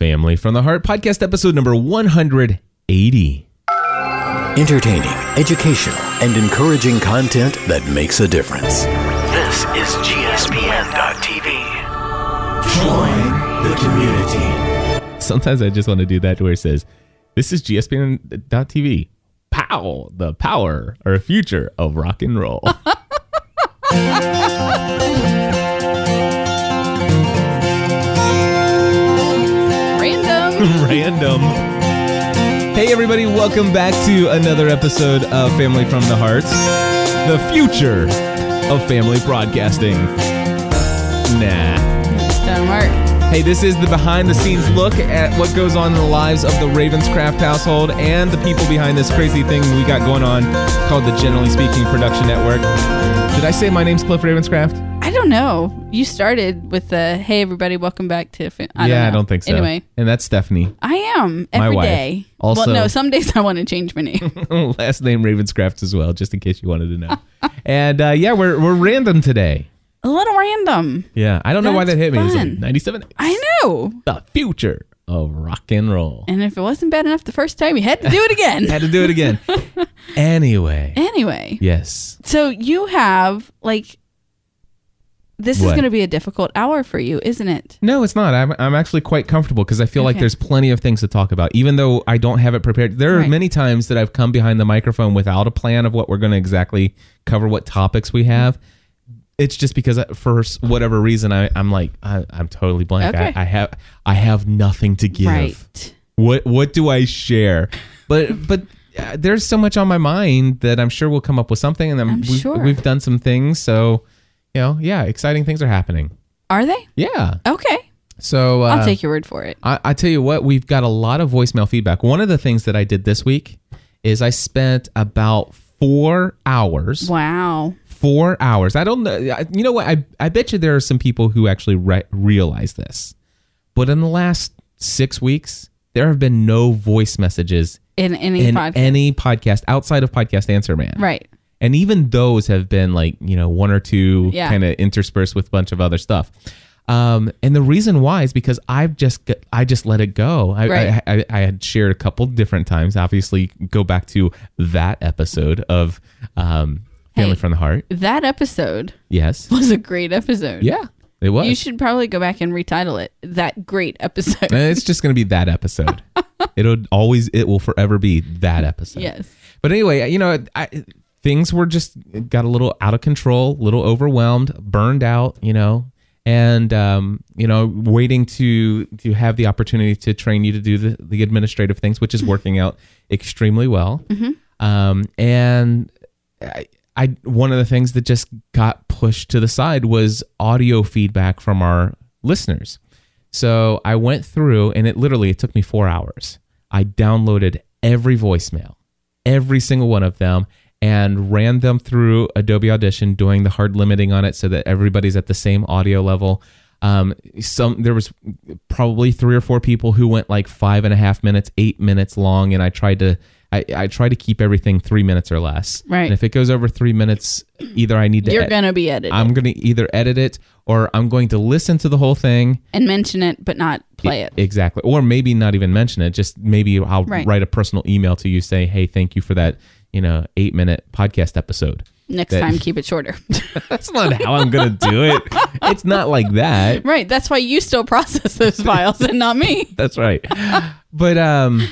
Family from the Heart podcast episode number 180. Entertaining, educational, and encouraging content that makes a difference. This is GSPN.TV. Join the community. Sometimes I just want to do that where it says, This is GSPN.TV. Pow, the power or future of rock and roll. Random. Random. Hey, everybody, welcome back to another episode of Family from the Heart, the future of family broadcasting. Nah. Don't work. Hey, this is the behind the scenes look at what goes on in the lives of the Ravenscraft household and the people behind this crazy thing we got going on called the Generally Speaking Production Network. Did I say my name's Cliff Ravenscraft? I don't know. You started with the "Hey everybody, welcome back to." I yeah, don't. I don't think so. Anyway, And that's Stephanie. I am My every wife. day. Also- well, no, some days I want to change my name. Last name Ravenscraft as well, just in case you wanted to know. and uh, yeah, we're, we're random today. A little random. Yeah, I don't know why that That's hit me. Like 97. I know. The future of rock and roll. And if it wasn't bad enough the first time, you had to do it again. Had to do it again. anyway, anyway, yes. so you have like this is What? going to be a difficult hour for you, isn't it? No, it's not. I'm, I'm actually quite comfortable because I feel like Okay. there's plenty of things to talk about, even though I don't have it prepared. There are Right. many times that I've come behind the microphone without a plan of what we're going to exactly cover, what topics we have. It's just because I- for s- whatever reason I, I'm like I, I'm totally blank. Okay. I, I have I have nothing to give. Right. What what do I share? But but uh, there's so much on my mind that I'm sure we'll come up with something, and then I'm we've, sure. we've done some things. So you know, yeah, exciting things are happening. Are they? Yeah. Okay. So uh, I'll take your word for it. I, I tell you what, we've got a lot of voicemail feedback. One of the things that I did this week is I spent about four hours. Wow. Four hours. I don't know. You know what? I, I bet you there are some people who actually re- realize this. But in the last six weeks, there have been no voice messages In any in podcast. any podcast outside of Podcast Answer Man. right. And even those have been like, you know, one or two Yeah. kind of interspersed with a bunch of other stuff. Um, and the reason why is because I've just got, I just let it go. I, Right. I, I, I had shared a couple different times. Obviously, go back to that episode of um, Family Hey. from the Heart. That episode Yes. was a great episode. Yeah, it was. You should probably go back and retitle it that great episode. And it's just going to be that episode. It'll always, it will forever be that episode. yes. But anyway, you know, I, things were just got a little out of control, a little overwhelmed, burned out, you know, and um, you know, waiting to to have the opportunity to train you to do the, the administrative things, which is working out extremely well. Um, and I, I one of the things that just got pushed to the side was audio feedback from our listeners. So I went through, and it literally it took me four hours. I downloaded every voicemail, every single one of them, and ran them through Adobe Audition, doing the hard limiting on it so that everybody's at the same audio level. Um, some there was probably three or four people who went like five and a half minutes, eight minutes long, and I tried to I, I try to keep everything three minutes or less. Right. And if it goes over three minutes, either I need to You're ed- going to be edited I'm going to either edit it or I'm going to listen to the whole thing. and mention it, but not play it. Exactly. Or maybe not even mention it. Just maybe I'll Right. write a personal email to you, say, hey, thank you for that, you know, eight minute podcast episode. Next that- time, keep it shorter. That's not how I'm going to do it. It's not like that. right. That's why you still process those files and not me. That's right. But um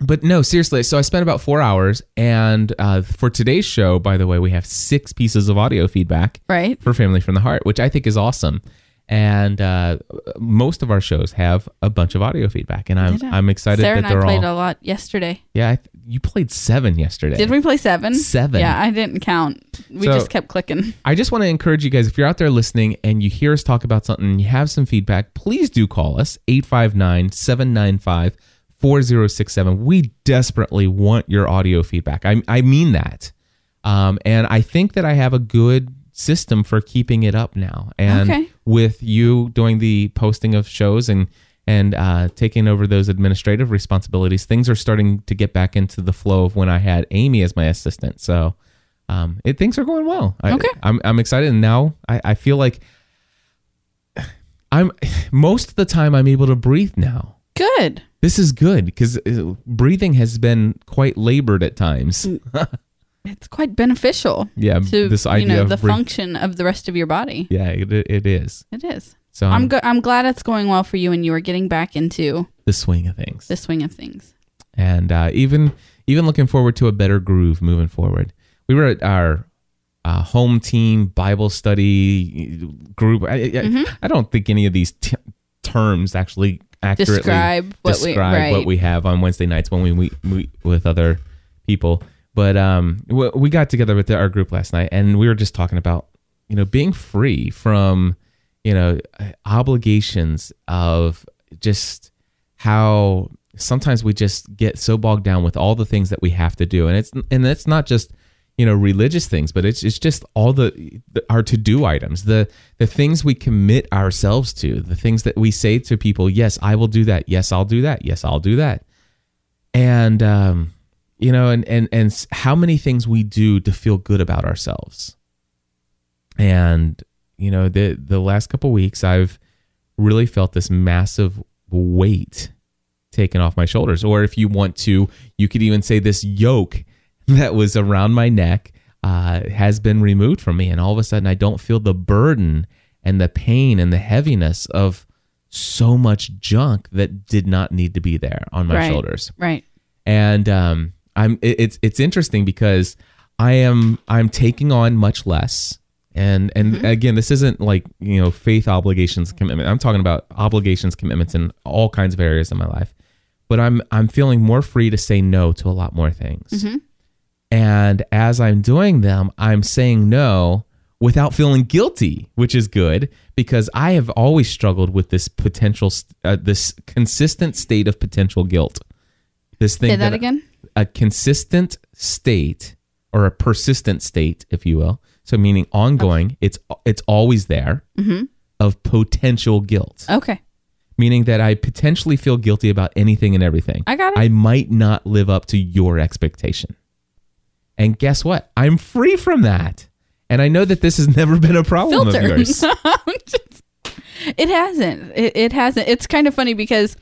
but no, seriously. So I spent about four hours, and uh, for today's show, by the way, we have six pieces of audio feedback. Right. for Family from the Heart, which I think is awesome. And uh, most of our shows have a bunch of audio feedback, and I'm I? I'm excited Sarah that and I they're played all. a lot yesterday. yeah, I th- you played seven yesterday. Did we play seven? Seven. Yeah, I didn't count. We So- just kept clicking. I just want to encourage you guys if you're out there listening and you hear us talk about something and you have some feedback, please do call us 859 795 4067. We desperately want your audio feedback. I, I mean that. Um, and I think that I have a good system for keeping it up now. And Okay. with you doing the posting of shows and and uh, taking over those administrative responsibilities, things are starting to get back into the flow of when I had Amy as my assistant. So um, it, things are going well. I, Okay. I'm, I'm excited. And now I, I feel like I'm most of the time I'm able to breathe now. Good. This is good because breathing has been quite labored at times. It's quite beneficial Yeah, to this you idea know of the breath- function of the rest of your body. Yeah, it, it is. It is. So I'm I'm go- I'm glad it's going well for you and you are getting back into the swing of things. the swing of things. and uh, even even looking forward to a better groove moving forward. We were at our uh, home team Bible study group. I, I, Mm-hmm. I don't think any of these t- terms actually accurately Describe what we- describe right. what we have on Wednesday nights when we meet, meet with other people. But um, we, we got together with our group last night, and we were just talking about you know being free from you know obligations of just how sometimes we just get so bogged down with all the things that we have to do. And it's and it's not just you know religious things but it's it's just all the, the our to-do items the the things we commit ourselves to the things that we say to people yes I will do that. Yes I'll do that. Yes I'll do that. And um you know and and and how many things we do to feel good about ourselves. And you know the the last couple weeks I've really felt this massive weight taken off my shoulders or if you want to you could even say this yoke that was around my neck uh, has been removed from me and all of a sudden I don't feel the burden and the pain and the heaviness of so much junk that did not need to be there on my Right. shoulders Right. and um, I'm it- it's it's interesting because I am I'm taking on much less, and and again, this isn't like you know faith obligations commitment. I'm talking about obligations commitments in all kinds of areas of my life, but I'm I'm feeling more free to say no to a lot more things, and as I'm doing them, I'm saying no without feeling guilty, which is good because I have always struggled with this potential, uh, this consistent state of potential guilt. This thing Say that again? a consistent state or a persistent state, if you will. So meaning ongoing, it's it's always there Mm-hmm. of potential guilt, Okay. meaning that I potentially feel guilty about anything and everything. I got it. I might not live up to your expectation. And guess what? I'm free from that. And I know that this has never been a problem of Filter. yours. it hasn't. It, it hasn't. It's kind of funny because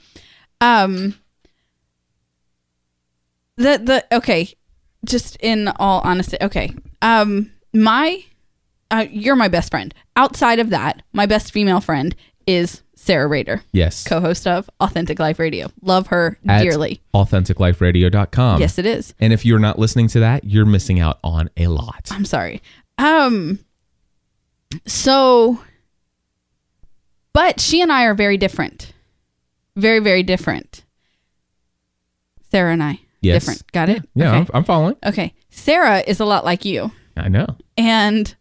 um the the okay, just in all honesty, okay. Um my uh, you're my best friend. Outside of that, my best female friend is Sarah Rader, Yes. co-host of Authentic Life Radio. Love her At dearly. AuthenticLifeRadio.com. Yes, it is. And if you're not listening to that, you're missing out on a lot. I'm sorry. Um so but she and I are very different. Very very different. Sarah and I Yes. different. Got it? Yeah, Okay. I'm, I'm following. okay. Sarah is a lot like you I know. and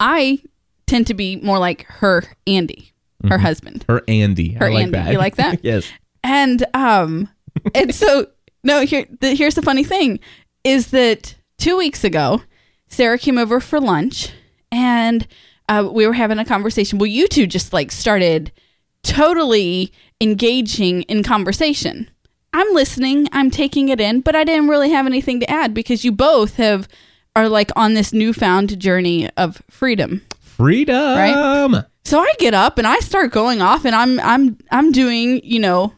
I tend to be more like her Andy, her husband. Her Andy. Her I like Andy. that. You like that? yes. And um and so no here the, here's the funny thing is that 2 weeks ago Sarah came over for lunch and uh, we were having a conversation. Well, you two just like started totally engaging in conversation. I'm listening, I'm taking it in, but I didn't really have anything to add because you both have are like on this newfound journey of freedom. Freedom. Right? So I get up and I start going off and I'm I'm I'm doing, you know,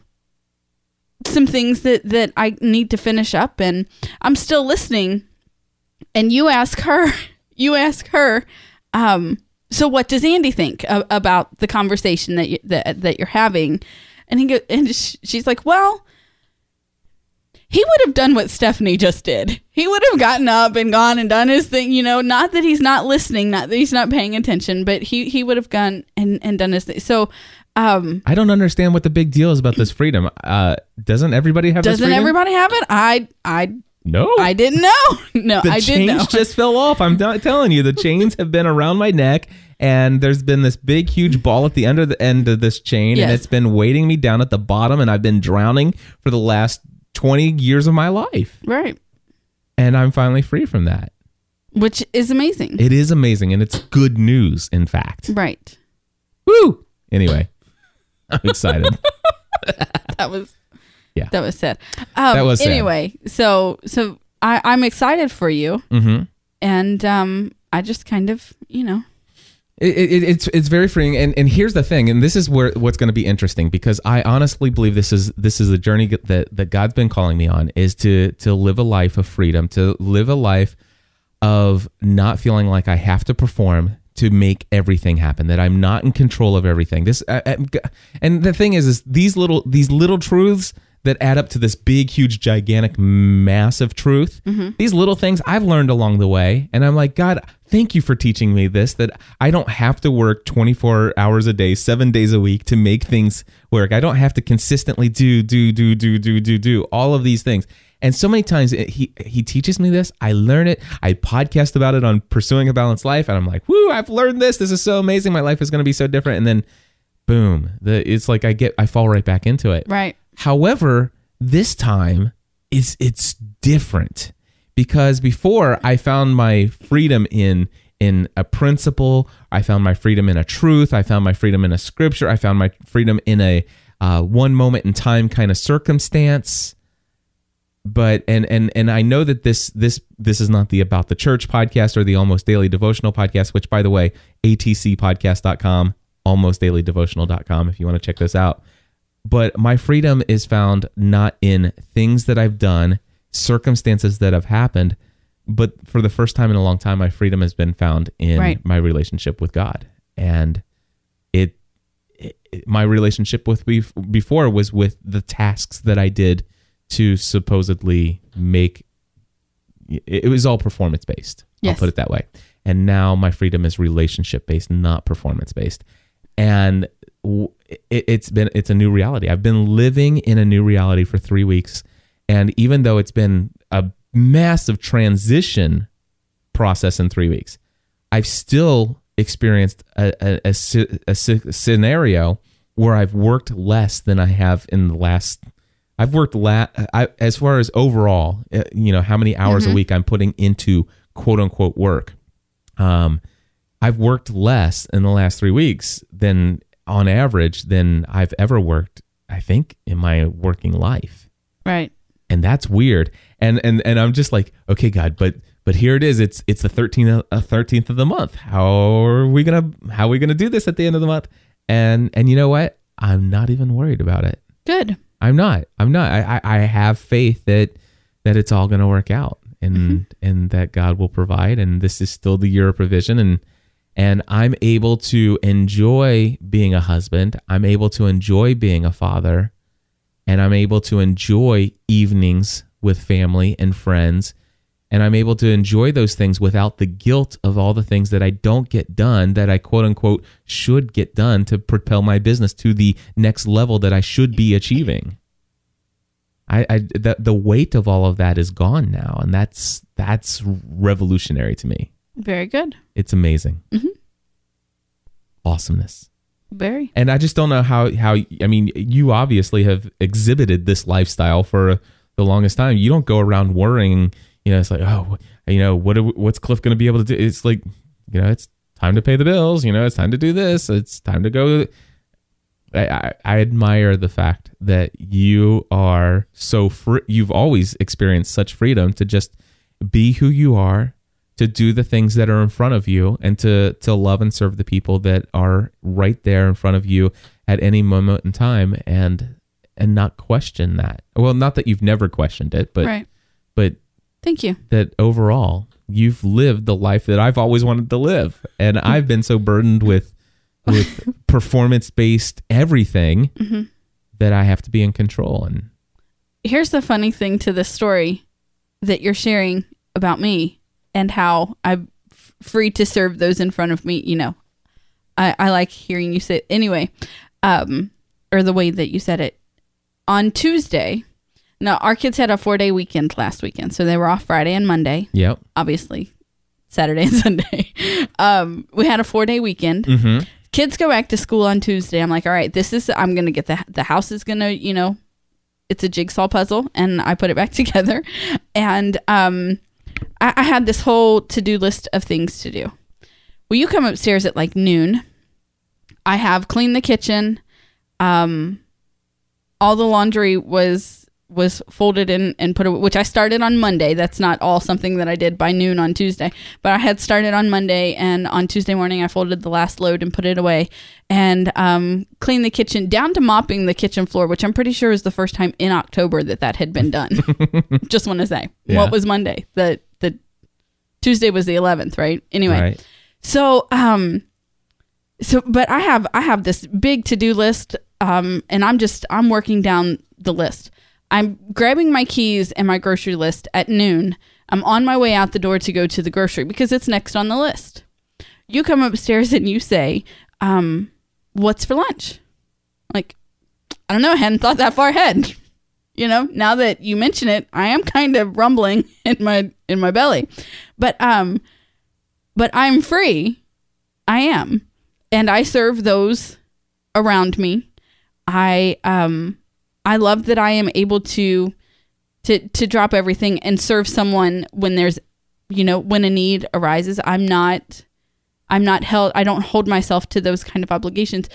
some things that that I need to finish up and I'm still listening and you ask her you ask her um so what does Andy think a- about the conversation that you, that that you're having and he go and she's like well he would have done what Stephanie just did. He would have gotten up and gone and done his thing, you know, not that he's not listening, not that he's not paying attention, but he he would have gone and and done his thing. So, um I don't understand what the big deal is about this freedom. Uh, doesn't everybody have doesn't everybody have it? I I No. I didn't know. No, the I did chains know. just fell off. I'm not telling you, the chains have been around my neck, and there's been this big, huge ball at the end of the end of this chain, and it's been weighting me down at the bottom, and I've been drowning for the last 20 years of my life, right. and I'm finally free from that. Which is amazing. It is amazing, and it's good news, in fact. right. Woo! Anyway, I'm excited. That was Yeah. That was sad. Um, That was sad. anyway. So so I I'm excited for you, hmm and um I just kind of you know It, it, it's it's very freeing, and and here's the thing, and this is where what's going to be interesting because I honestly believe this is this is a journey that that God's been calling me on is to to live a life of freedom, to live a life of not feeling like I have to perform to make everything happen, that I'm not in control of everything. This uh, uh, I- I- and the thing is, is these little these little truths that add up to this big, huge, gigantic, massive truth. Mm-hmm. These little things I've learned along the way, and I'm like, God, thank you for teaching me this. That I don't have to work 24 hours a day, seven days a week to make things work. I don't have to consistently do, do, do, do, do, do, do all of these things. And so many times it- he he teaches me this. I learn it. I podcast about it on pursuing a balanced life, and I'm like, "Woo! I've learned this. This is so amazing. My life is going to be so different." And then, boom! The it's like I get I fall right back into it. Right. However, this time it's it's different. Because before I found my freedom in in a principle, I found my freedom in a truth, I found my freedom in a scripture, I found my freedom in a uh, one moment in time kind of circumstance. But and and and I know that this this this is not the about the church podcast or the almost daily devotional podcast, which by the way, atcpodcast.com, almostdailydevotional.com if you want to check this out but my freedom is found not in things that I've done, circumstances that have happened, but for the first time in a long time, my freedom has been found in Right. my relationship with God. And it, it my relationship with bef- before was with the tasks that I did to supposedly make it, was all performance based. I'll put it that way. And now my freedom is relationship based, not performance based. And it, it's been it's a new reality. I've been living in a new reality for three weeks, and even though it's been a massive transition process in three weeks, I've still experienced a, a, a, a scenario where I've worked less than I have in the last. I've worked la- I, as far as overall, uh, you know, how many hours a week I'm putting into quote unquote work. Um, I've worked less in the last three weeks than on average than I've ever worked. I think in my working life. Right. and that's weird. And and and i'm just like okay god but but here it is. It's it's the 13th uh, 13th of the month. How are we gonna how are we gonna do this at the end of the month? And and you know what? I'm not even worried about it. Good. i'm not. I'm not. I i, I have faith that that it's all gonna work out and and that god will provide. And this is still the year of provision. And and i'm able to enjoy being a husband i'm able to enjoy being a father and I'm able to enjoy evenings with family and friends. And I'm able to enjoy those things without the guilt of all the things that I don't get done that I quote unquote should get done to propel my business to the next level that I should be achieving. I, I the, the weight of all of that is gone now, and that's that's revolutionary to me. Very good. It's amazing. Mm-hmm. Awesomeness. Very. and I just don't know how how I mean you obviously have exhibited this lifestyle for the longest time. You don't go around worrying, you know, it's like oh, you know, what are, what's Cliff going to be able to do? It's like, you know, it's time to pay the bills. You know, it's time to do this. It's time to go. I, I, I admire the fact that you are so free. You've always experienced such freedom to just be who you are, to do the things that are in front of you, and to to love and serve the people that are right there in front of you at any moment in time, and and not question that. Well, not that you've never questioned it, but right. but Thank you. that overall you've lived the life that I've always wanted to live, and mm-hmm. I've been so burdened with with performance based everything mm-hmm. that I have to be in control. And Here's the funny thing to this story that you're sharing about me and how I'm free to serve those in front of me. You know, I, I like hearing you say anyway, um, or the way that you said it. On Tuesday, now our kids had a four day weekend last weekend, so they were off Friday and Monday. yep, Obviously, Saturday and Sunday. Um, we had a four day weekend. mm-hmm. kids go back to school on Tuesday. I'm like, all right, this is I'm gonna get the the house is gonna you know, it's a jigsaw puzzle, and I put it back together, and um, I, I had this whole to do list of things to do. Well, you come upstairs at like noon. I have cleaned the kitchen. Um, all the laundry was was folded in and put away, which I started on Monday. That's not all something that I did by noon on Tuesday, but I had started on Monday and on Tuesday morning I folded the last load and put it away and um, cleaned the kitchen down to mopping the kitchen floor, which I'm pretty sure is the first time in October that that had been done. Just want to say, Yeah. what was Monday? The the Tuesday was the 11th, right? Anyway, Right. so um so but I have I have this big to-do list um and I'm just I'm working down the list. I'm grabbing my keys and my grocery list at noon. I'm on my way out the door to go to the grocery because it's next on the list. You come upstairs and you say, um, what's for lunch? Like, I don't know, I hadn't thought that far ahead. You know, now that you mention it, I am kind of rumbling in my in my belly. But um but I'm free. I am. And I serve those around me. I um I love that I am able to to to drop everything and serve someone when there's you know, when a need arises. I'm not I'm not held I don't hold myself to those kind of obligations.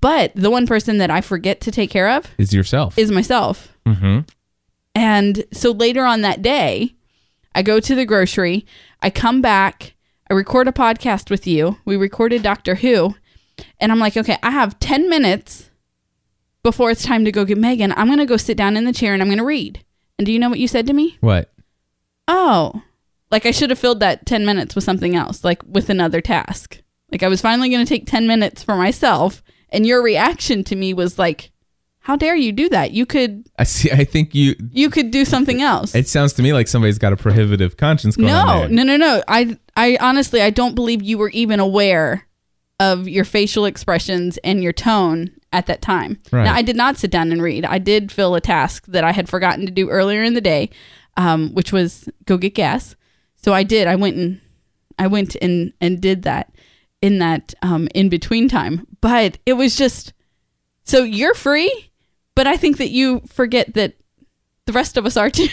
But the one person that I forget to take care of Is yourself. is myself. mm-hmm. And so later on that day, I go to the grocery, I come back, I record a podcast with you. We recorded Doctor Who, and I'm like, okay, I have 10 minutes before it's time to go get Megan. I'm going to go sit down in the chair and I'm going to read. And do you know what you said to me? What? Oh, like I should have filled that 10 minutes with something else, like with another task. Like I was finally going to take 10 minutes for myself. And your reaction to me was like, how dare you do that? You could I see. I think you. you could do something else. It sounds to me like somebody's got a prohibitive conscience going on No, no, no, no. I, I honestly, I don't believe you were even aware of your facial expressions and your tone at that time. Right. Now, I did not sit down and read. I did fill a task that I had forgotten to do earlier in the day, um, which was go get gas. So I did. I went and I went and and did that in that um, in between time. But it was just so you're free, but I think that you forget that the rest of us are too.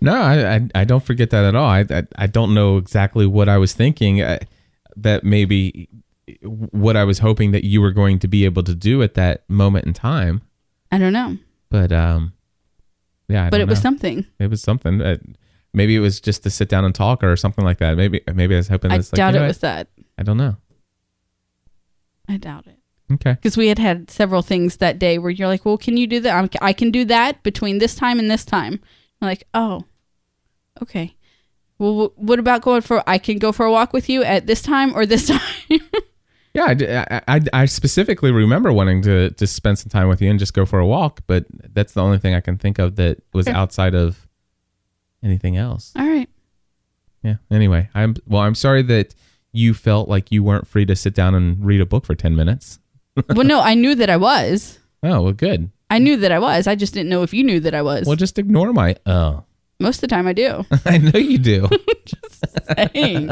No, I, I I don't forget that at all. I I, I don't know exactly what I was thinking. I, that maybe what I was hoping that you were going to be able to do at that moment in time. I don't know, But um, yeah, I but it was something. It was something. Uh, maybe it was just to sit down and talk or something like that. Maybe maybe I was hoping. I It's like, doubt you know it was that. I don't know. I doubt it. Okay. Because we had had several things that day where you're like, well, can you do that? I'm, I can do that between this time and this time. I'm like, oh, okay. Well, wh- what about going for? I can go for a walk with you at this time or this time. Yeah, I I specifically remember wanting to to spend some time with you and just go for a walk, but that's the only thing I can think of that was outside of anything else. All right. Yeah. Anyway, I'm well. I'm sorry that you felt like you weren't free to sit down and read a book for ten minutes. well, no, I knew that I was. Oh well, good. I knew that I was. I just didn't know if you knew that I was. Well, just ignore my. Oh, Most of the time, I do. I know you do. Saying.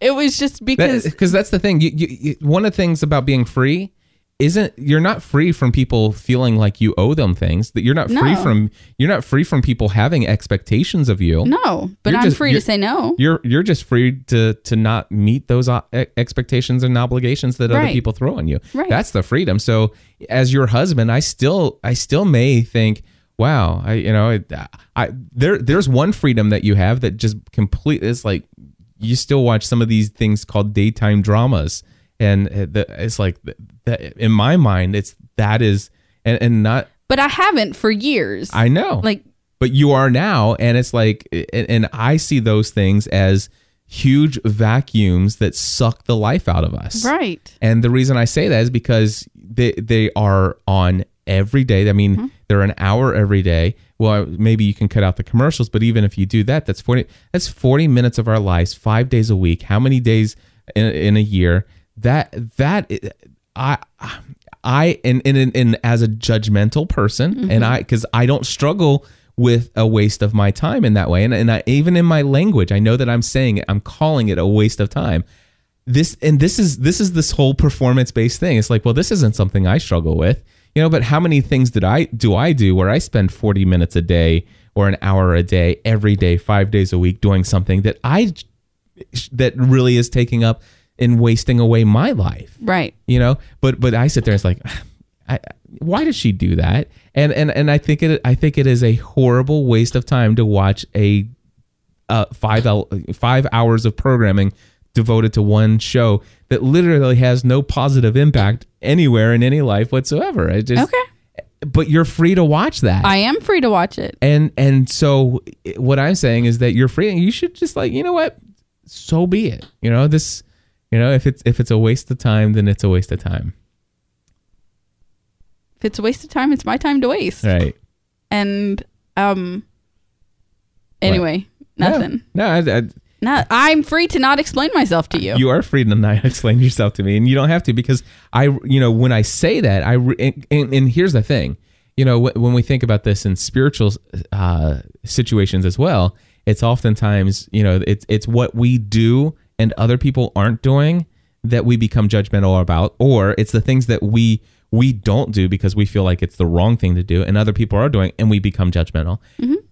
it was just because because that's the thing. You, you, you, one of the things about being free isn't you're not free from people feeling like you owe them things. That you're not free No. from you're not free from people having expectations of you. no, but You're I'm just- free to say no. You're you're just free to to not meet those uh, expectations and obligations that other people throw on you. Right. That's the freedom. So as your husband, I still I still may think, wow, I you know, it, I there there's one freedom that you have that just complete is like you still watch some of these things called daytime dramas and the, it's like that in my mind it's that is and, and not But I haven't for years. I know like but you are now and it's like and, and i see those things as huge vacuums that suck the life out of us right. and the reason i say that is because they they are on every day. I mean Mm-hmm. they're an hour every day. Well maybe you can cut out the commercials but even if you do that that's 40 that's 40 minutes of our lives 5 days a week. How many days in, in a year? That that i I and and, and as a judgmental person, and I because I don't struggle with a waste of my time in that way, and and I, even in my language, I know that I'm saying it, I'm calling it a waste of time. This and this is this is this whole performance based thing. It's like, well, this isn't something I struggle with, you know. But how many things did I do I do where I spend 40 minutes a day or an hour a day every day, five days a week doing something that I that really is taking up and wasting away my life Right. you know but but i sit there and it's like I, why does she do that? And and and I think it I think it is a horrible waste of time to watch a uh, five five hours of programming devoted to one show that literally has no positive impact anywhere in any life whatsoever. I just Okay. but you're free to watch that. I am free to watch it. and and so what I'm saying is that you're free and you should just like, you know what? So be it. You know, this you know, if it's if it's a waste of time, then it's a waste of time. If it's a waste of time, it's my time to waste. Right. And um anyway, nothing. No, I, I, I'm free to not explain myself to you. you are free to not explain yourself to me, and you don't have to because I, you know, when I say that, I, and, and, and here's the thing, you know, when we think about this in spiritual uh, situations as well, it's oftentimes, you know, it's it's what we do and other people aren't doing that we become judgmental about, or it's the things that we we don't do because we feel like it's the wrong thing to do, and other people are doing, and we become judgmental.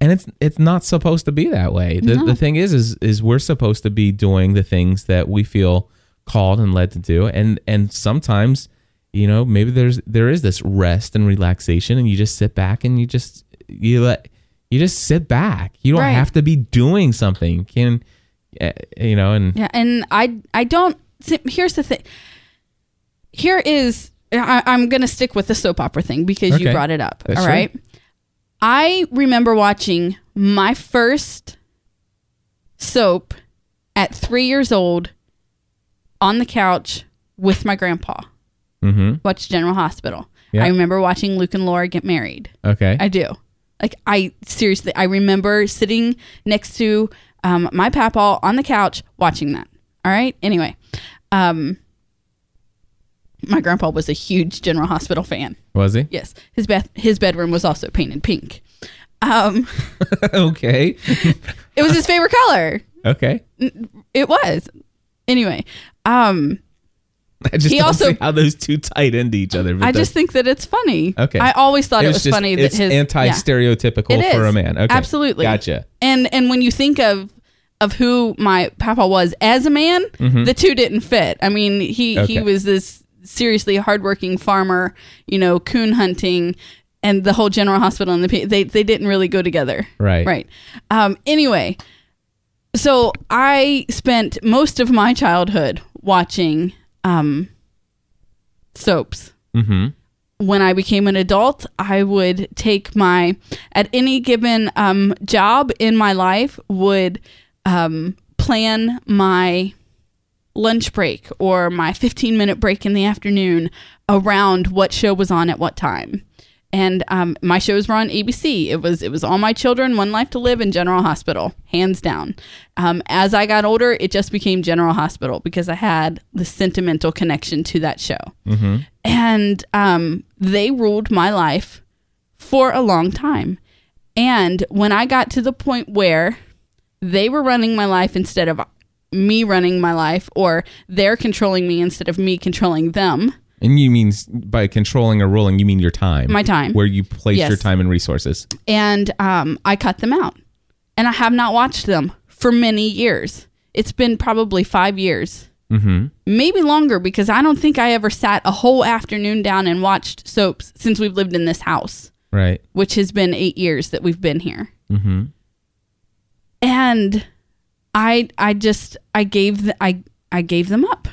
And it's it's not supposed to be that way. The, the thing is, is is we're supposed to be doing the things that we feel called and led to do, and and sometimes, you know, maybe there's there is this rest and relaxation, and you just sit back and you just you let you just sit back. You don't Right. have to be doing something. Can uh, you know? And Yeah, and I I don't. Here's the thing. Here is I, I'm gonna stick with the soap opera thing because you brought it up. That's all right. I remember watching my first soap at three years old on the couch with my grandpa. mm-hmm. Watch General Hospital. Yeah. I remember watching Luke and Laura get married. okay, I do. Like I seriously, I remember sitting next to um, my papa on the couch watching that. All right. Anyway, um, my grandpa was a huge General Hospital fan. was he? Yes, his bed his bedroom was also painted pink. Um, okay, it was his favorite color. okay. It was. Anyway, um, I just He don't also- see how those two tied into each other. I just think that it's funny. Okay. I always thought it was, just- funny that it's his anti-stereotypical It for a man. Okay, Absolutely. gotcha. And and when you think of of who my papa was as a man, the two didn't fit. I mean, he he Mm-hmm. Was this seriously hardworking farmer, you know, coon hunting, and the whole General Hospital and the they they didn't really go together. Right. Right. Um. Anyway, so I spent most of my childhood watching um soaps Mm-hmm. when I became an adult, I would take my at any given um, job in my life would um, plan my lunch break or my 15 minute break in the afternoon around what show was on at what time. And um, my shows were on ABC. It was it was All My Children, One Life to Live, and General Hospital, hands down. Um, as I got older, it just became General Hospital because I had the sentimental connection to that show and um, they ruled my life for a long time. And when I got to the point where they were running my life instead of me running my life, or they're controlling me instead of me controlling them, And you mean by controlling or ruling, you mean your time, My time. where you place Yes. your time and resources. and um, I cut them out. And I have not watched them for many years. It's been probably five years. Mm-hmm. maybe longer because I don't think I ever sat a whole afternoon down and watched soaps since we've lived in this house. Right. which has been eight years that we've been here. Mm-hmm. And I, I just, I gave, the, I, I gave them up.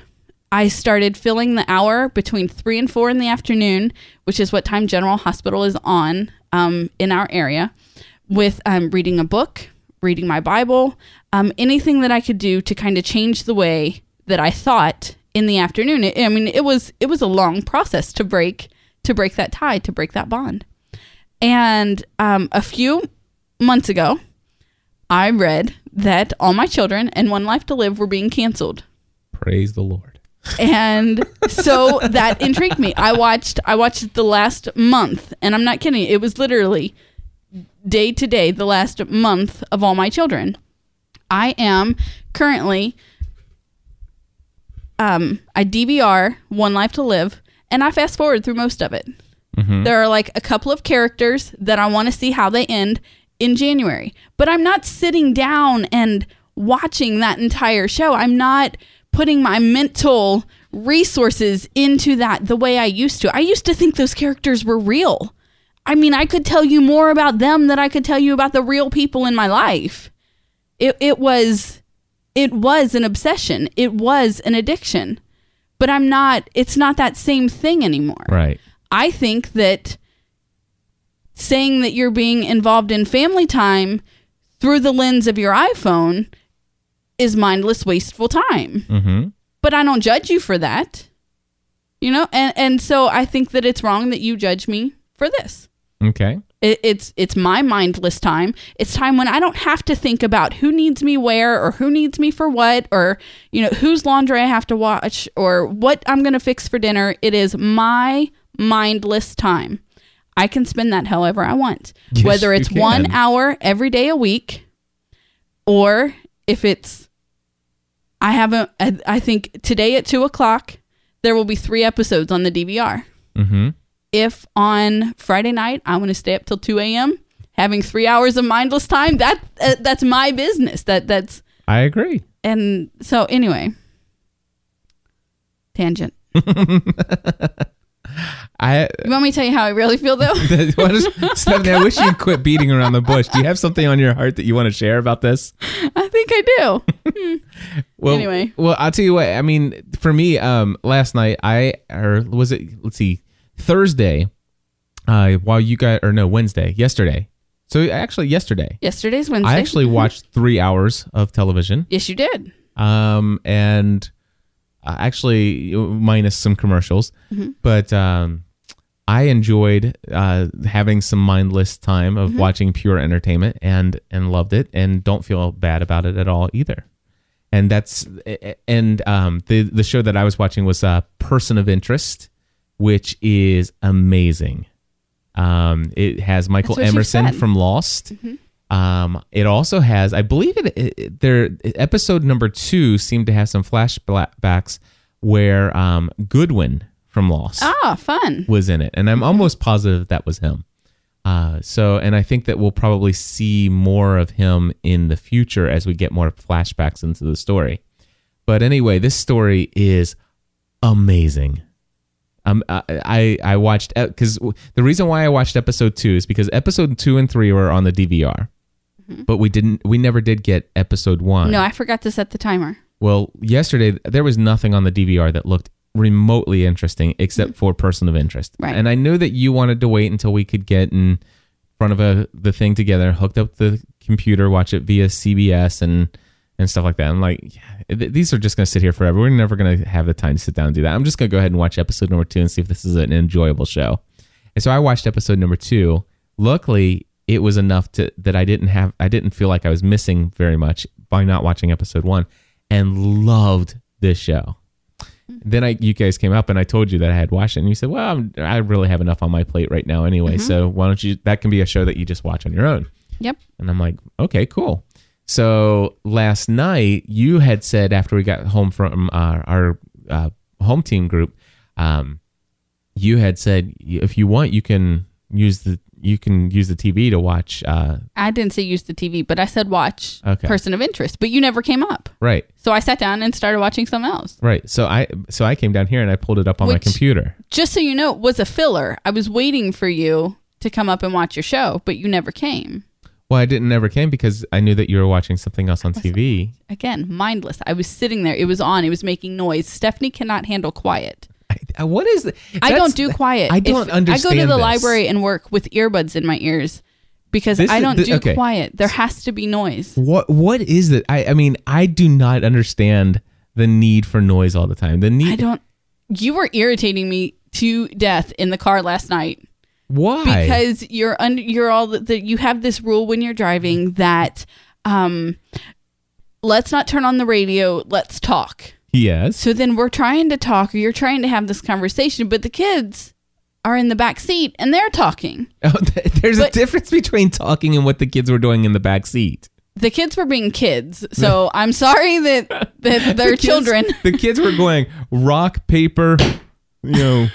I started filling the hour between three and four in the afternoon, which is what time General Hospital is on um, in our area, with um, reading a book, reading my Bible, um, anything that I could do to kind of change the way that I thought in the afternoon. It, I mean, it was it was a long process to break to break that tie, to break that bond. And um, a few months ago, I read that All My Children and One Life to Live were being canceled. Praise the Lord. And so that intrigued me. I watched I watched the last month, and I'm not kidding. It was literally day to day the last month of All My Children. I am currently um I DVR One Life to Live and I fast forward through most of it. There are like a couple of characters that I want to see how they end in January. But I'm not sitting down and watching that entire show. I'm not putting my mental resources into that the way I used to. I used to think those characters were real. I mean, I could tell you more about them than I could tell you about the real people in my life. It it was it was an obsession. It was an addiction. But I'm not it's not that same thing anymore. Right. I think that saying that you're being involved in family time through the lens of your iPhone is mindless, wasteful time. Mm-hmm. But I don't judge you for that. You know, and and so I think that it's wrong that you judge me for this. Okay. It, it's it's my mindless time. It's time when I don't have to think about who needs me where or who needs me for what or you know whose laundry I have to watch or what I'm going to fix for dinner. It is my mindless time. I can spend that however I want. Yes, Whether it's 1 hour every day a week or if it's I haven't I, I think today at 2 o'clock there will be 3 episodes on the DVR Mm-hmm. if on Friday night I want to stay up till 2 a.m. having three hours of mindless time, that uh, that's my business. That that's I agree. and so anyway, tangent. I You want me to tell you how I really feel though? what is, Stephanie, I wish you'd quit beating around the bush. Do you have something on your heart that you want to share about this? I think I do. Well, Anyway. well, I'll tell you what. I mean, for me, um, last night I or was it? Let's see, Thursday. Uh, while you guys or no Wednesday, yesterday. So actually, yesterday, Yesterday's Wednesday. I actually watched three hours of television. Yes, you did. Um, and uh, actually minus some commercials, but um, I enjoyed uh, having some mindless time of watching pure entertainment and and loved it and don't feel bad about it at all either. And that's and um, the the show that I was watching was uh, Person of Interest, which is amazing. Um, it has Michael That's what you Emerson from Lost. Um, it also has, I believe it, it their episode number two seemed to have some flashbacks where um, Goodwin from Lost Ah, fun. was in it, and I'm almost positive that was him. Uh, so, and I think that we'll probably see more of him in the future as we get more flashbacks into the story. But anyway, this story is amazing. Um, I I, I watched because the reason why I watched episode two is because episode two and three were on the DVR, but we didn't we never did get episode one. Mm-hmm. No, I forgot to set the timer. Well, yesterday there was nothing on the DVR that looked remotely interesting except for person of interest. Right. And I knew that you wanted to wait until we could get in front of a the thing together, hooked up the computer, watch it via CBS and and stuff like that. I'm like, yeah, th- these are just going to sit here forever. We're never going to have the time to sit down and do that. I'm just going to go ahead and watch episode number 2 and see if this is an enjoyable show. And so I watched episode number 2. Luckily, it was enough to that I didn't have I didn't feel like I was missing very much by not watching episode 1 and loved this show. Then I, you guys came up and I told you that I had watched it, and you said, "Well, I'm, I really have enough on my plate right now, anyway. So why don't you? That can be a show that you just watch on your own." Yep. And I'm like, "Okay, cool." So last night you had said after we got home from our, our uh, home team group, um, you had said if you want, you can use the you can use the TV to watch. Uh, I didn't say use the TV, but I said watch Okay. person of interest. But you never came up. right, So I sat down and started watching something else. right. So I so I came down here and I pulled it up on my computer. Just so you know, it was a filler. I was waiting for you to come up and watch your show, but you never came. Well, I didn't never came because I knew that you were watching something else on TV. Again, mindless. I was sitting there. It was on. It was making noise. Stephanie cannot handle quiet. I, what is? The, I don't do quiet. I don't If understand. I go to the this. library and work with earbuds in my ears because This I don't th- do okay. quiet. There has to be noise. What what is it? I I mean, I do not understand the need for noise all the time. The need. I don't. You were irritating me to death in the car last night why? because you're under. You're all the, the. You have this rule when you're driving that, um, let's not turn on the radio. Let's talk. Yes. So then we're trying to talk, or you're trying to have this conversation, but the kids are in the back seat and they're talking. Oh, th- there's a difference between talking and what the kids were doing in the back seat. The kids were being kids, so I'm sorry that that they're The kids- children. The kids were going rock paper, you know,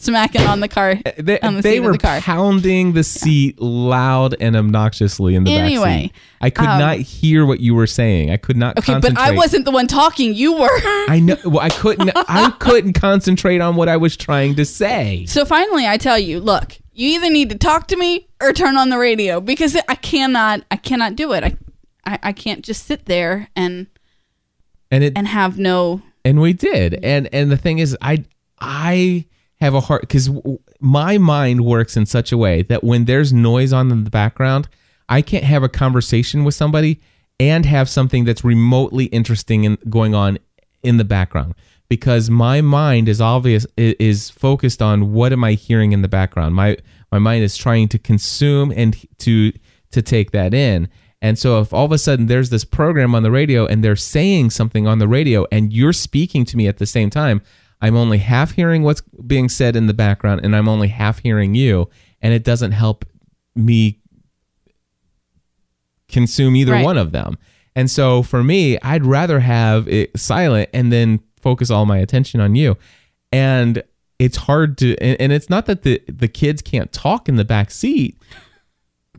smacking on the car. They, on the they were the car. pounding the seat loud and obnoxiously in the Anyway, back seat. I could um, not hear what you were saying. I could not Okay, but. I wasn't the one talking. You were. I know. Well, I couldn't. I couldn't concentrate on what I was trying to say. So finally, I tell you, look, you either need to talk to me or turn on the radio because I cannot, I cannot do it. I, I, I can't just sit there and And it and have no. and we did and and the thing is i i have a heart because my mind works in such a way that when there's noise on in the background i can't have a conversation with somebody and have something that's remotely interesting and going on in the background. Because my mind is obvious is focused on what am i hearing in the background. My my mind is trying to consume and to to take that in. And so if all of a sudden there's this program on the radio and they're saying something on the radio and you're speaking to me at the same time, I'm only half hearing what's being said in the background and I'm only half hearing you and it doesn't help me consume either Right. one of them. And so for me, I'd rather have it silent and then focus all my attention on you. And it's hard to and, and it's not that the the kids can't talk in the back seat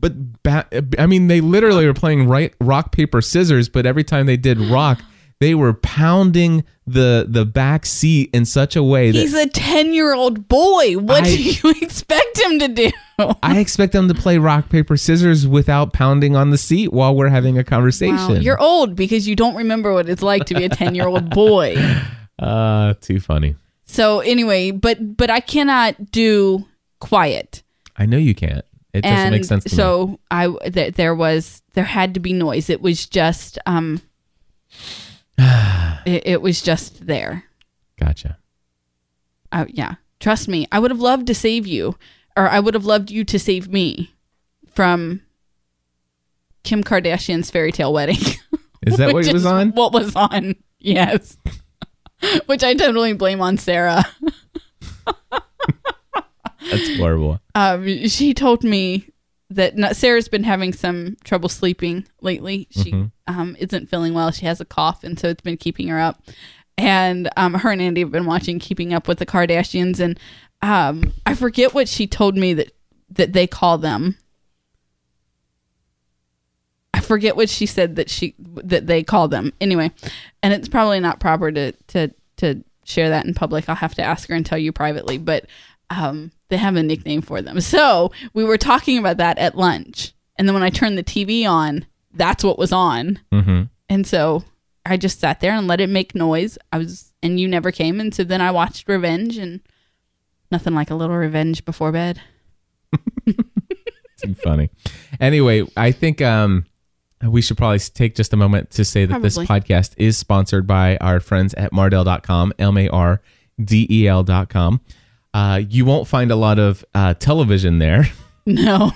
but ba- I mean, they literally were playing right, rock paper scissors. But every time they did rock, they were pounding the the back seat in such a way that He's a ten-year-old boy. What I- do you expect him to do? I expect him to play rock paper scissors without pounding on the seat while we're having a conversation. Wow, you're old because you don't remember what it's like to be a ten-year-old boy. uh, too funny. So anyway, but but I cannot do quiet. I know you can't. It doesn't and make sense to me. so I th- there was there had to be noise. It was just um, it, it was just there. Gotcha. Uh, yeah, trust me. I would have loved to save you, or I would have loved you to save me from Kim Kardashian's fairy tale wedding. Is that what it was on? What was on? Yes. Which I totally blame on Sarah. That's horrible. um, she told me that not, Sarah's been having some trouble sleeping lately. She Mm-hmm. um, isn't feeling well. She has a cough, and so it's been keeping her up. And um, her and Andy have been watching Keeping Up with the Kardashians, and um, I forget what she told me that that they call them. I forget what she said that she that they call them. Anyway, and it's probably not proper to to to share that in public. I'll have to ask her and tell you privately, but um, they have a nickname for them. So we were talking about that at lunch, and then when I turned the TV on, that's what was on, hmm and so I just sat there and let it make noise. I was, and you never came, and so then I watched Revenge, and nothing like a little revenge before bed. Too funny. Anyway, I think um, we should probably take just a moment to say that this podcast is sponsored by our friends at Mardel.com, M A R D E L.com. Uh, you won't find a lot of uh, television there, No,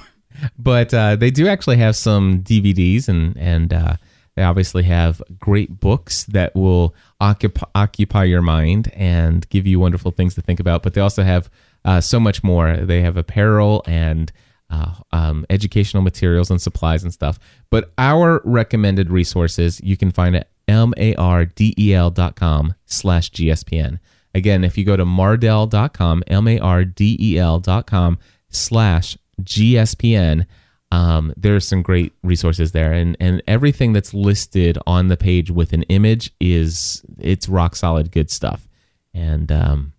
but uh, they do actually have some DVDs and and uh, they obviously have great books that will occupy, occupy your mind and give you wonderful things to think about. But they also have uh, so much more. They have apparel and uh, um, educational materials and supplies and stuff. But our recommended resources you can find at M-A-R-D-E-L dot com slash GSPN. Again, if you go to mardel.com, M-A-R-D-E-L dot com slash GSPN, um, there are some great resources there. And, and everything that's listed on the page with an image is, it's rock solid good stuff. And, um,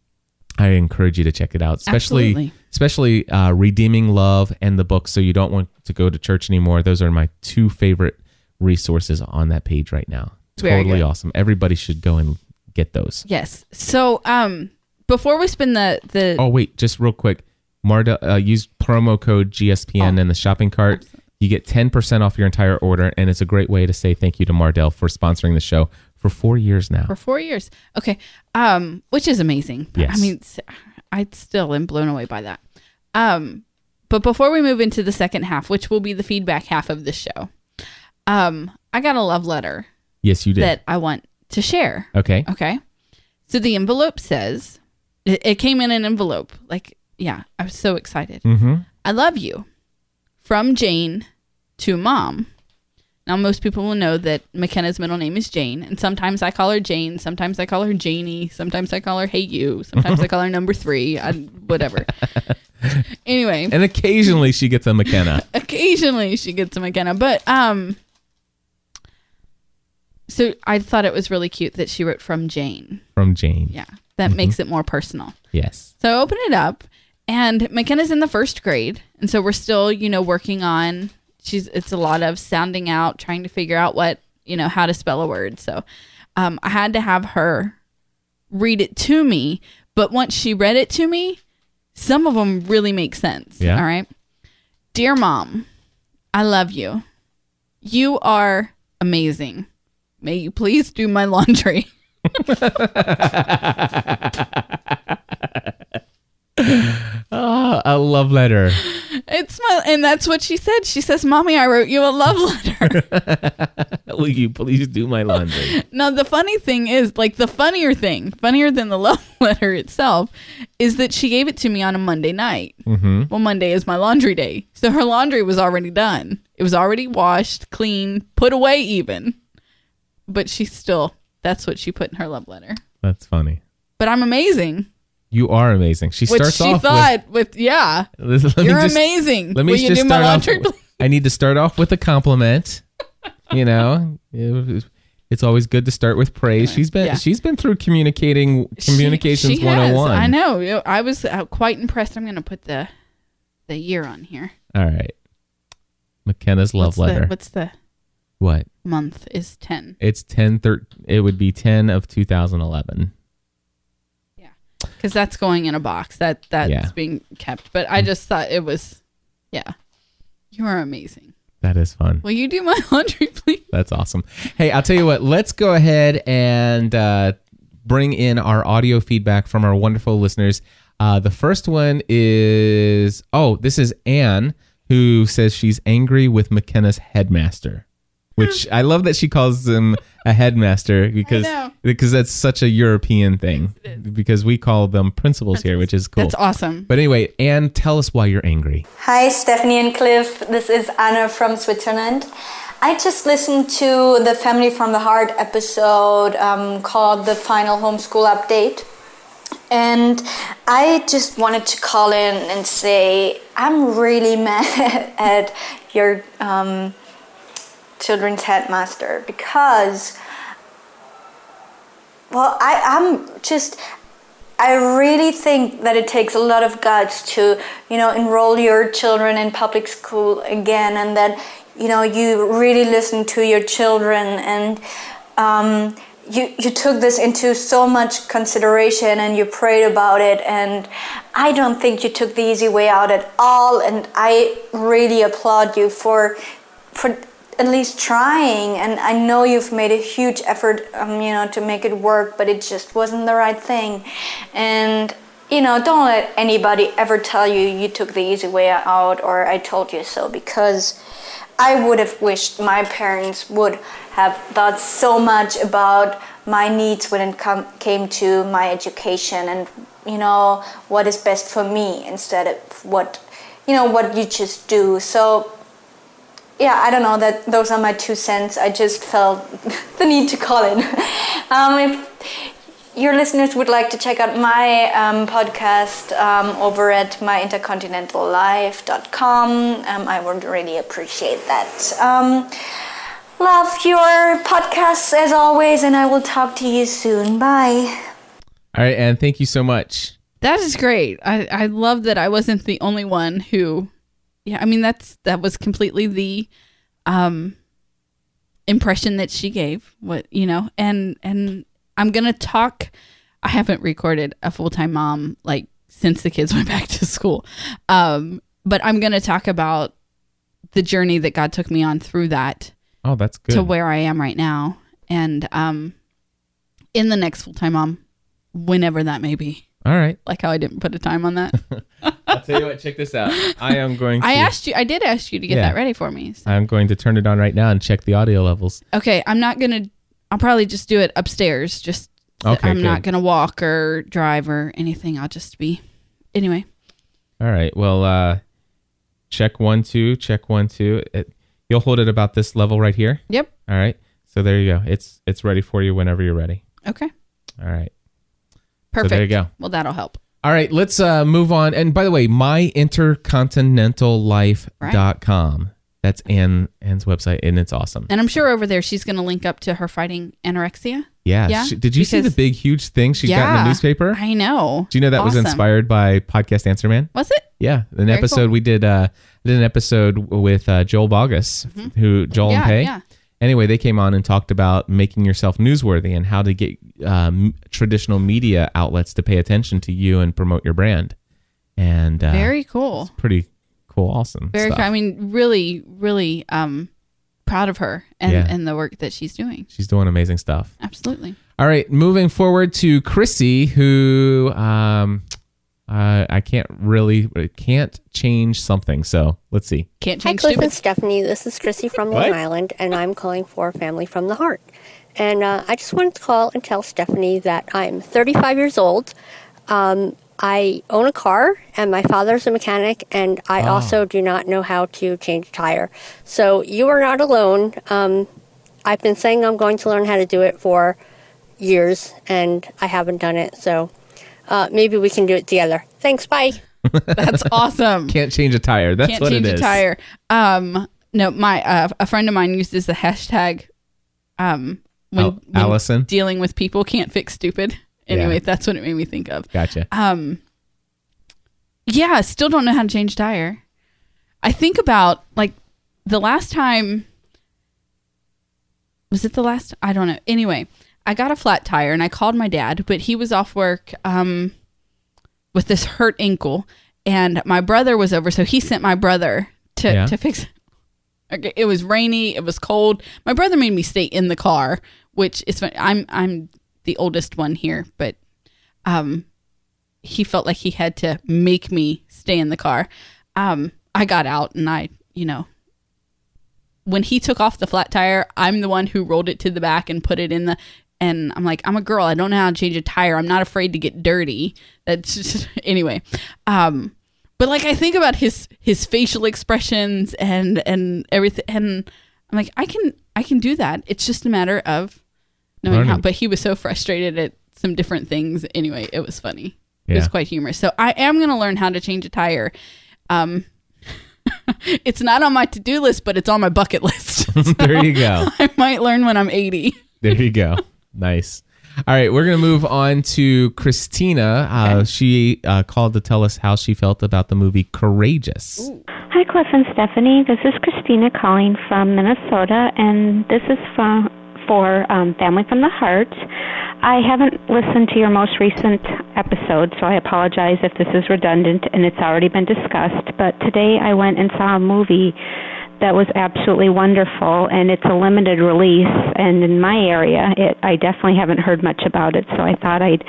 I encourage you to check it out, especially Absolutely. especially uh, redeeming love and the book. So you don't want to go to church anymore. Those are my two favorite resources on that page right now. Totally awesome. Everybody should go and get those. yes. So um, before we spin the the Oh wait, just real quick, Mardel, uh, use promo code GSPN Oh. in the shopping cart. You get ten percent off your entire order, and it's a great way to say thank you to Mardel for sponsoring the show for four years now. for four years. Okay, um, which is amazing. Yes. I mean, I still am blown away by that. Um, but before we move into the second half, which will be the feedback half of the show, um, I got a love letter Yes, you did. that I want to share. okay. Okay, so the envelope says it, it came in an envelope. Like, yeah, I was so excited. Mm-hmm. I love you. From Jane to mom. Now, most people will know that McKenna's middle name is Jane, and sometimes I call her Jane, sometimes I call her Janie, sometimes I call her Hey You, sometimes I call her Number Three, I, whatever. anyway, And occasionally she gets a McKenna. occasionally she gets a McKenna, but um, so I thought it was really cute that she wrote from Jane. from Jane. Yeah, that makes it more personal. Yes. So I open it up, and McKenna's in the first grade, and so we're still, you know, working on. She's. It's a lot of sounding out, trying to figure out what you know how to spell a word. So um, I had to have her read it to me, but once she read it to me, some of them really make sense. Yeah. All right. Dear mom, I love you. You are amazing. May you please do my laundry. Ah, a love letter. It's my, and that's what she said. She says, "Mommy, I wrote you a love letter." Will you please do my laundry? now, the funny thing is, like the funnier thing, funnier than the love letter itself, is that she gave it to me on a Monday night. Mm-hmm. Well, Monday is my laundry day, so her laundry was already done. It was already washed, clean, put away, even. But she still, that's what she put in her love letter. That's funny. But I'm amazing, You are amazing. She which starts she off thought with, yeah, with. Let me you're just- amazing. Let me Will you just do start off. I need to start off with a compliment. you know, It- it's always good to start with praise. She's been Yeah. she's been through communicating communications She- she has. 101. I know. I was uh, quite impressed. I'm going to put the the year on here. All right. McKenna's love what's letter. The, what's the what? month? Is ten. It's 10 thir- it would be 10 of 2011. Yeah. Because that's going in a box. That that's Yeah. being kept. But I just thought it was, yeah. You are amazing. That is fun. Will you do my laundry, please? That's awesome. Hey, I'll tell you what, let's go ahead and uh, bring in our audio feedback from our wonderful listeners. Uh, the first one is oh, this is Anne who says she's angry with McKenna's headmaster, which I love that she calls him a headmaster because because that's such a European thing because we call them principals here, which is cool. That's awesome. But anyway, Anne, tell us why you're angry. Hi, Stephanie and Cliff. This is Anna from Switzerland. I just listened to the Family from the Heart episode um, called The Final Homeschool Update. And I just wanted to call in and say I'm really mad at your um, children's headmaster because, well, I, I'm just, I really think that it takes a lot of guts to, you know, enroll your children in public school again, and that, you know, you really listen to your children and um, you you took this into so much consideration and you prayed about it, and I don't think you took the easy way out at all, and I really applaud you for for at least trying and i know you've made a huge effort um, you know to make it work but it just wasn't the right thing. And you know don't let anybody ever tell you you took the easy way out or i told you so because i would have wished my parents would have thought so much about my needs when it come, came to my education and you know what is best for me instead of what you know what you just do. So yeah, I don't know that those are my two cents. I just felt the need to call in. um, if your listeners would like to check out my um, podcast um, over at myintercontinentallife.com, um, I would really appreciate that. Um, love your podcasts as always, and I will talk to you soon. Bye. All right, and thank you so much. That is great. I, I love that I wasn't the only one who yeah, I mean that's that was completely the um impression that she gave. What you know, and and I'm gonna talk I haven't recorded a full time mom like since the kids went back to school. Um, but I'm gonna talk about the journey that God took me on through that Oh, that's good. to where I am right now. And um in the next full time mom, whenever that may be. All right. Like how I didn't put a time on that. I'll tell you what, check this out. I am going to I asked you, I did ask you to get Yeah. that ready for me. So- I'm going to turn it on right now and check the audio levels. Okay, I'm not gonna. I'll probably just do it upstairs. Just Okay, I'm not good. gonna walk or drive or anything. I'll just be. Anyway, All right. Well, uh check one two, check one two. It, You'll hold it about this level right here. Yep. All right. So there you go. It's it's ready for you whenever you're ready. Okay. All right. Perfect. there you go. Well, that'll help. All right, let's uh, move on. And by the way, myintercontinentallife.com. That's Anne Anne's website, and it's awesome. And I'm sure over there she's going to link up to her fighting anorexia. Yeah. Yeah, she- did you see the big, huge thing she got in the newspaper? I know. Do you know that was inspired by podcast Answer Man? Was it? Yeah, an Very episode cool. we did. Uh, did an episode with uh, Joel Bogus, who Joel and Mm-hmm. Pay. yeah. Anyway, they came on and talked about making yourself newsworthy and how to get um, traditional media outlets to pay attention to you and promote your brand. And uh, Very cool. pretty cool, awesome. Very cool. I mean, really, really um, proud of her and, Yeah. and the work that she's doing. She's doing amazing stuff. Absolutely. All right, moving forward to Chrissy, who um, uh, I can't really can't change something. So let's see. Can't Hi, change Cliff stupid. and Stephanie. This is Chrissy from Long Island, and I'm calling for Family from the Heart. And uh, I just wanted to call and tell Stephanie that I'm 35 years old. Um, I own a car, and my father's a mechanic, and I also do not know how to change a tire. So you are not alone. Um, I've been saying I'm going to learn how to do it for years, and I haven't done it. So uh, maybe we can do it together. Thanks. Bye. That's awesome. Can't change a tire. That's what it is. Can't what change it a tire. Um, no, my uh, a friend of mine uses the hashtag. Um, when, Al- when Allison? dealing with people can't fix stupid. Anyway, Yeah. that's what it made me think of. Gotcha. Um, yeah, I still don't know how to change tire. I think about like the last time. Was it the last? I don't know. Anyway, I got a flat tire and I called my dad, but he was off work um, with this hurt ankle, and my brother was over, so he sent my brother to Yeah. to fix. Okay, it was rainy. It was cold. My brother made me stay in the car, which is fun. I'm I'm the oldest one here, but um, he felt like he had to make me stay in the car. Um, I got out and I, you know, when he took off the flat tire, I'm the one who rolled it to the back and put it in the. And I'm like, I'm a girl. I don't know how to change a tire. I'm not afraid to get dirty. That's just anyway. Um, but like I think about his his facial expressions and and everything, and I'm like, I can I can do that. It's just a matter of knowing how. But he was so frustrated at some different things. Anyway, it was funny. It was quite humorous. So I am going to learn how to change a tire. Um, it's not on my to do list, but it's on my bucket list. there you go. I might learn when I'm 80. There you go. Nice. All right, we're going to move on to Christina. Uh, She uh, called to tell us how she felt about the movie Courageous. Hi, Cliff and Stephanie. This is Christina calling from Minnesota, and this is from for um, Family from the Heart. I haven't listened to your most recent episode, so I apologize if this is redundant and it's already been discussed. But today I went and saw a movie that was absolutely wonderful, and it's a limited release. And in my area, it I definitely haven't heard much about it, so I thought I'd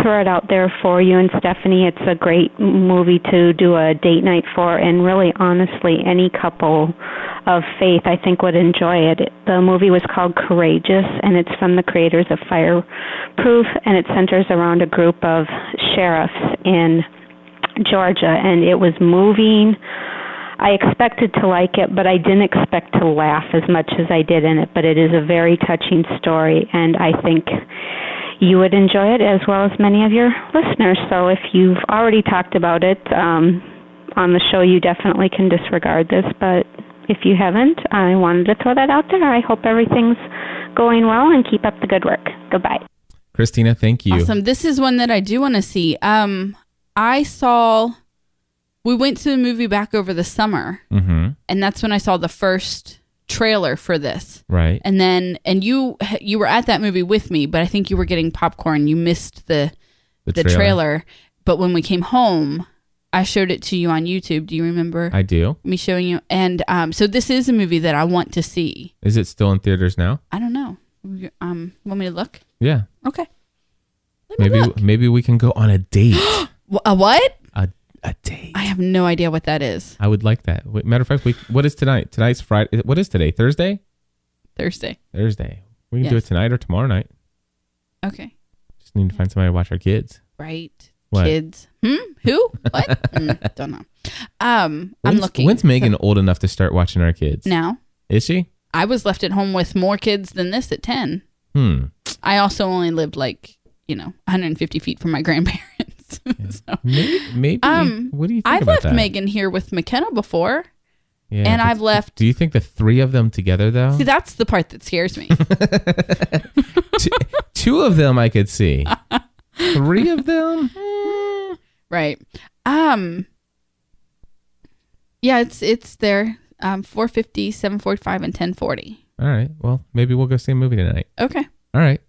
throw it out there for you. And Stephanie, it's a great movie to do a date night for, and really, honestly, any couple of faith I think would enjoy it. The movie was called Courageous, and it's from the creators of Fireproof, and it centers around a group of sheriffs in Georgia, and it was moving. I expected to like it, but I didn't expect to laugh as much as I did in it. But it is a very touching story, and I think you would enjoy it as well as many of your listeners. So if you've already talked about it um, on the show, you definitely can disregard this. But if you haven't, I wanted to throw that out there. I hope everything's going well and keep up the good work. Goodbye. Christina, thank you. Awesome. This is one that I do want to see. Um, I saw. We went to the movie back over the summer, Mm-hmm. and that's when I saw the first trailer for this. Right. And then, and you you were at that movie with me, but I think you were getting popcorn. You missed the the, trailer. But when we came home, I showed it to you on YouTube. Do you remember I do. me showing you? And um, so this is a movie that I want to see. Is it still in theaters now? I don't know. Um, want me to look? Yeah. Okay. Maybe look. maybe we can go on a date. A what? A a date. I have no idea what that is. I would like that. Matter of fact, we what is tonight? Tonight's Friday. What is today? Thursday? Thursday. Thursday. We can do it tonight or tomorrow night. Okay. Just need to find somebody to watch our kids. Right. What? Kids. Hmm? Who? What? Mm, don't know. Um, I'm looking. When's Megan old enough to start watching our kids? now? Is she? I was left at home with more kids than this at 10. Hmm. I also only lived like, you know, 150 feet from my grandparents. so, Maybe. maybe Um, what do you think I've left that? Megan here with McKenna before, Yeah, and I've left. Do you think the three of them together though? See, that's the part that scares me. two, two of them I could see. Three of them? Right. Um. Yeah, it's it's there. Um, 450, 745, and 1040. All right. Well, maybe we'll go see a movie tonight. Okay. All right.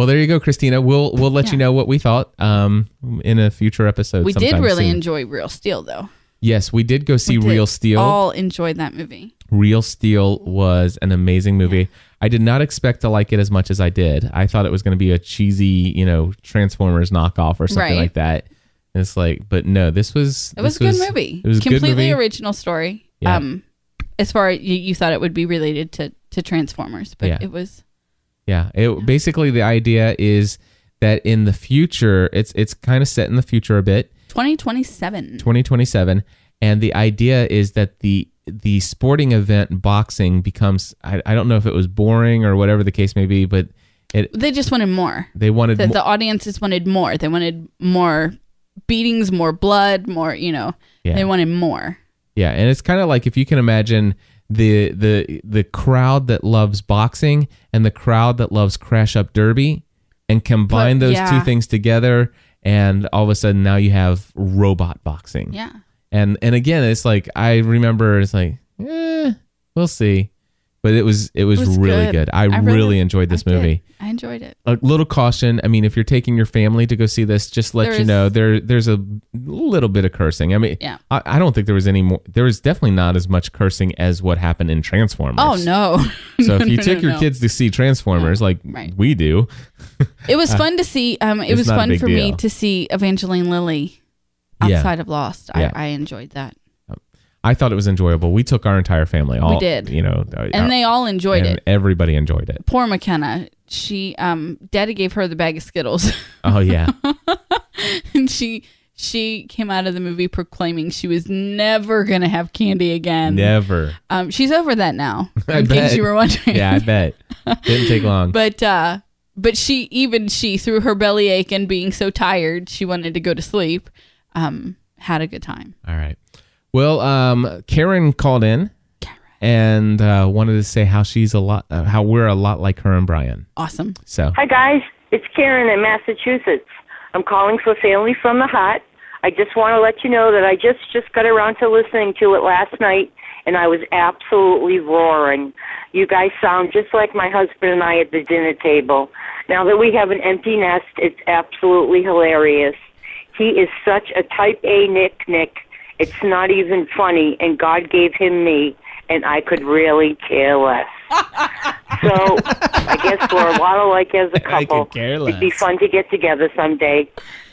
Well, there you go, Christina. We'll we'll let you know what we thought um in a future episode. We did really soon. enjoy Real Steel, though. Yes, we did go see did Real Steel. We all enjoyed that movie. Real Steel was an amazing movie. I did not expect to like it as much as I did. I thought it was going to be a cheesy, you know, Transformers knockoff or something Right. like that. And it's like, but no, this was It was a good movie. It was completely movie. original story. Yeah. Um, as far as you, you thought it would be related to to Transformers, but Yeah. it was. Yeah. It basically the idea is that in the future, it's it's kind of set in the future a bit. 2027. 2027 and the idea is that the the sporting event boxing becomes I, I don't know if it was boring or whatever the case may be but it They just wanted more. they wanted The, mo- the audiences wanted more. They wanted more beatings, more blood, more. You know, Yeah. they wanted more. yeah and it's kind of like if you can imagine the the the crowd that loves boxing and the crowd that loves crash up derby and combine those yeah. two things together and all of a sudden now you have robot boxing Yeah. And and again, it's like I remember it's like, eh, we'll see. But it was it was, It was really good. good. I, I really, really- enjoyed this I movie. I enjoyed it. A little caution. I mean, if you're taking your family to go see this, just let There you is- know there there's a little bit of cursing. I mean, Yeah. I, I don't think there was any more. There was definitely not as much cursing as what happened in Transformers. Oh no! So if you no, took no, your kids to see Transformers, like Right. we do, it was fun to see. Um, it was fun for me to see Evangeline Lilly Yeah. outside of Lost. Yeah. I, I enjoyed that, I thought it was enjoyable. We took our entire family. All we did. You know, uh, and they all enjoyed and it. everybody enjoyed it. Poor McKenna. She, um, Daddy gave her the bag of Skittles, Oh yeah. and she she came out of the movie proclaiming she was never gonna have candy again. Never. Um, she's over that now. I in bet. case you were wondering. Yeah, I bet. Didn't take long. But uh but she even she through her bellyache and being so tired she wanted to go to sleep um had a good time All right. Well, um, Karen called in and uh, wanted to say how she's a lot, uh, how we're a lot like her and Brian. awesome So Hi, guys. It's Karen in Massachusetts. I'm calling for Family from the Heart. I just want to let you know that I just just got around to listening to it last night, and I was absolutely roaring. You guys sound just like my husband and I at the dinner table. Now that we have an empty nest, it's absolutely hilarious. He is such a type A Nick Nick. It's not even funny, and God gave him me, and I could really care less. so I guess we're a lot alike as a I could couple. care It'd be fun to get together someday.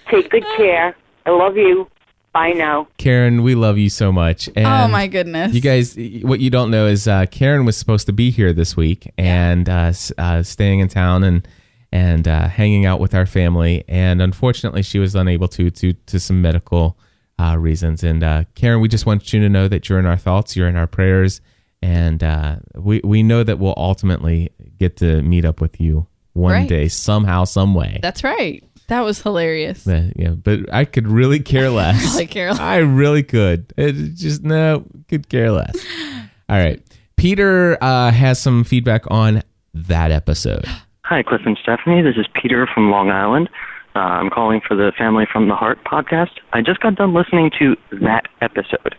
Take good care. I love you. Bye now. Karen, we love you so much. And oh my goodness You guys, what you don't know is uh, Karen was supposed to be here this week and uh, uh, staying in town and and uh, hanging out with our family. And unfortunately, she was unable to to to some medical uh, reasons. And uh, Karen, we just want you to know that you're in our thoughts, you're in our prayers, and uh, we we know that we'll ultimately get to meet up with you one Right. day, somehow, some way. that's right that was hilarious Uh, yeah, but I could really care less. Really care less. I really could. It just no, could care less. All right, Peter uh, has some feedback on that episode. Hi, Cliff and Stephanie. This is Peter from Long Island. Uh, I'm calling for the Family from the Heart podcast. I just got done listening to that episode.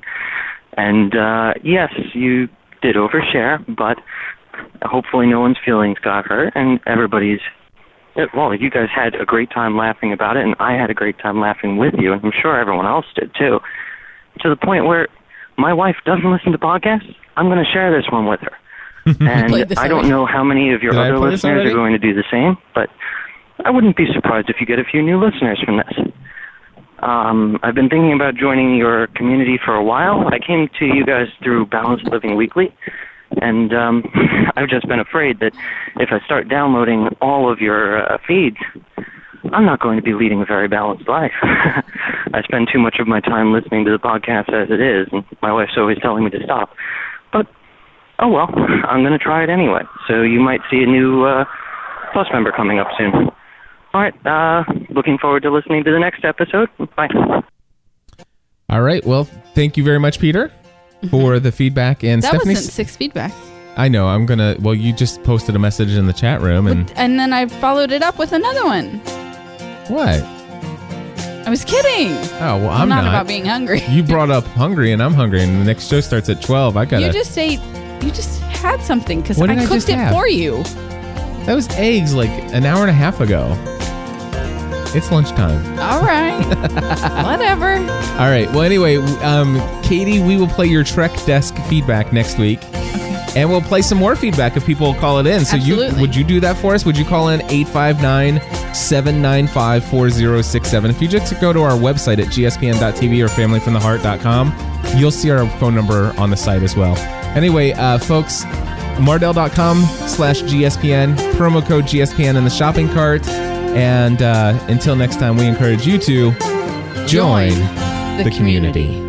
And uh, yes, you did overshare, but hopefully no one's feelings got hurt and everybody's. it- Well, you guys had a great time laughing about it, and I had a great time laughing with you, and I'm sure everyone else did too. To the point where my wife doesn't listen to podcasts. I'm going to share this one with her. And I don't know how many of your Did other listeners already? are going to do the same, but I wouldn't be surprised if you get a few new listeners from this. Um, I've been thinking about joining your community for a while. I came to you guys through Balanced Living Weekly, and um, I've just been afraid that if I start downloading all of your uh, feeds, I'm not going to be leading a very balanced life. I spend too much of my time listening to the podcast as it is, and my wife's always telling me to stop. But oh well, I'm going to try it anyway. So you might see a new uh, Plus member coming up soon. All right. Uh, looking forward to listening to the next episode. Bye. All right. Well, thank you very much, Peter, for the feedback. And Mm-hmm. that Stephanie, wasn't six feedbacks. I know. I'm gonna. Well, you just posted a message in the chat room, and And then I followed it up with another one. what? I was kidding. Oh well, I'm not, not. about being hungry. You brought up hungry, and I'm hungry, and the next show starts at 12. I gotta. You just ate. You just had something because What I did I cooked just it have? for you. that was eggs like an hour and a half ago. It's lunchtime. All right. Whatever. All right. Well, anyway, um, Katie, we will play your Trek desk feedback next week. And we'll play some more feedback if people call it in. So you would you do that for us? Would you call in 859-795-4067? If you just go to our website at gspn.tv or familyfromtheheart.com, you'll see our phone number on the site as well. Anyway, uh, folks, mardel.com slash GSPN, promo code GSPN in the shopping cart. And uh, until next time, we encourage you to join, Join the, community.